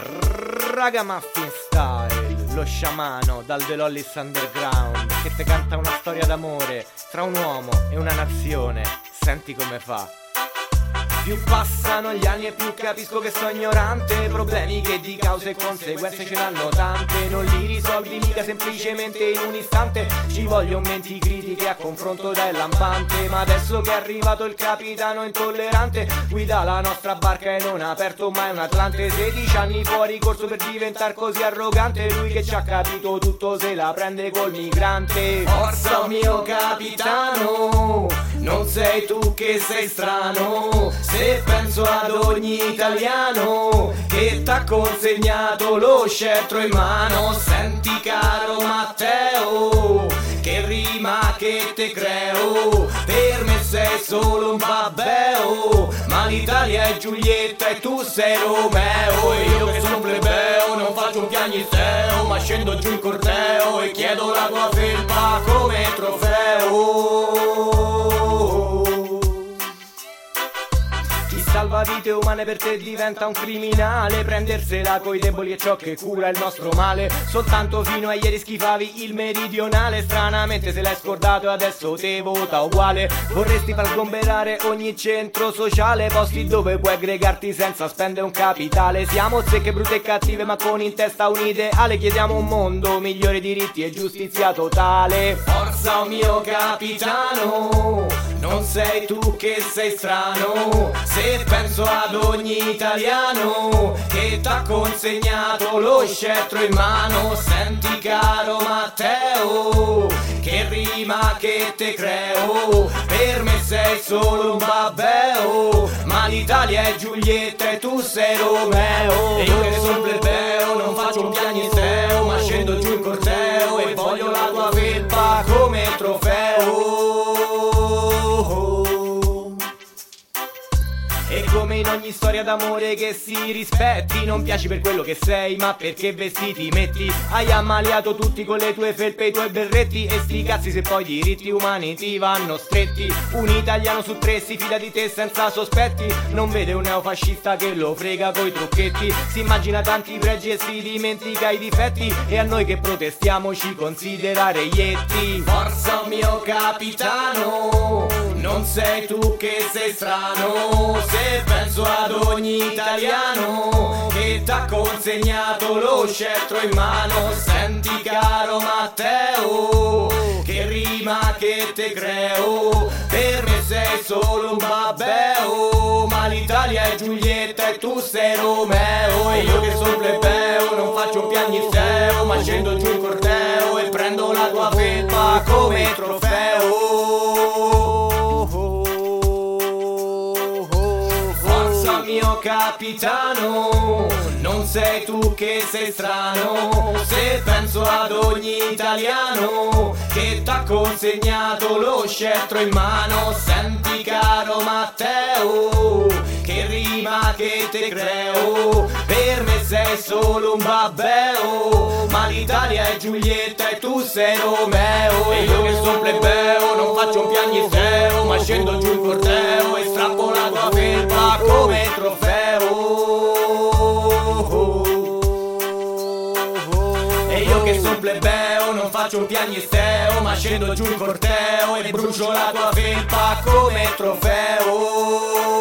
Raga Muffin Style, lo sciamano dal The Lollis Underground che te canta una storia d'amore tra un uomo e una nazione. Senti come fa. Più passano gli anni e più capisco che sono ignorante. Problemi che di cause e conseguenze ce n'hanno tante. Non li risolvi mica semplicemente in un istante. Ci vogliono menti critiche a confronto dai lampante. Ma adesso che è arrivato il capitano intollerante Guida la nostra barca e non ha aperto mai un Atlante. 16 anni fuori corso per diventare così arrogante. Lui che ci ha capito tutto se la prende col migrante. Forza mio capitano sei tu che sei strano. Se penso ad ogni italiano Che t'ha consegnato lo scettro in mano Senti caro Matteo Che rima che te creo. Per me sei solo un babbeo Ma l'Italia è Giulietta e tu sei Romeo. E io che sono plebeo non faccio un piagnisteo Ma scendo giù in corteo e chiedo la tua felpa vite umane per te diventa un criminale. Prendersela coi deboli è ciò che cura il nostro male. Soltanto fino a ieri schifavi il meridionale. Stranamente se l'hai scordato e adesso te vota uguale. Vorresti far sgomberare ogni centro sociale Posti dove puoi aggregarti senza spendere un capitale. Siamo zecche brutte e cattive ma con in testa un ideale Chiediamo un mondo migliore diritti e giustizia totale. Forza oh mio capitano non sei tu che sei strano. Se penso ad ogni italiano Che t'ha consegnato lo scettro in mano Senti caro Matteo Che rima che te creo. Per me sei solo un babbeo Ma l'Italia è Giulietta e tu sei Romeo. E io che sono plebeo Non faccio un piagnisteo Ma scendo giù in corteo E voglio la tua felpa come trofeo ogni storia d'amore che si rispetti. Non piaci per quello che sei ma perché vestiti metti. Hai ammaliato tutti con le tue felpe e i tuoi berretti. E sti cazzi se poi i diritti umani ti vanno stretti. Un italiano su tre si fida di te senza sospetti. Non vede un neofascista che lo frega coi trucchetti. Si immagina tanti pregi e si dimentica i difetti. E a noi che protestiamo ci considera reietti Forza mio capitano Non sei tu che sei strano Se penso ad ogni italiano Che t'ha consegnato lo scettro in mano. Senti caro Matteo Che rima che te creo. Per me sei solo un babbeo Ma l'Italia è Giulietta e tu sei Romeo. E io che sono plebeo non faccio piagnisteo Ma scendo giù mio capitano. Non sei tu che sei strano Se penso ad ogni italiano Che t'ha consegnato lo scettro in mano. Senti caro Matteo Che rima che te creo. Per me sei solo un babbeo Ma l'Italia è Giulietta e tu sei Romeo. E io che sono plebeo non faccio un piagnisteo Ma scendo giù sono plebeo non faccio un piagnisteo Ma scendo giù in corteo e brucio la tua felpa come trofeo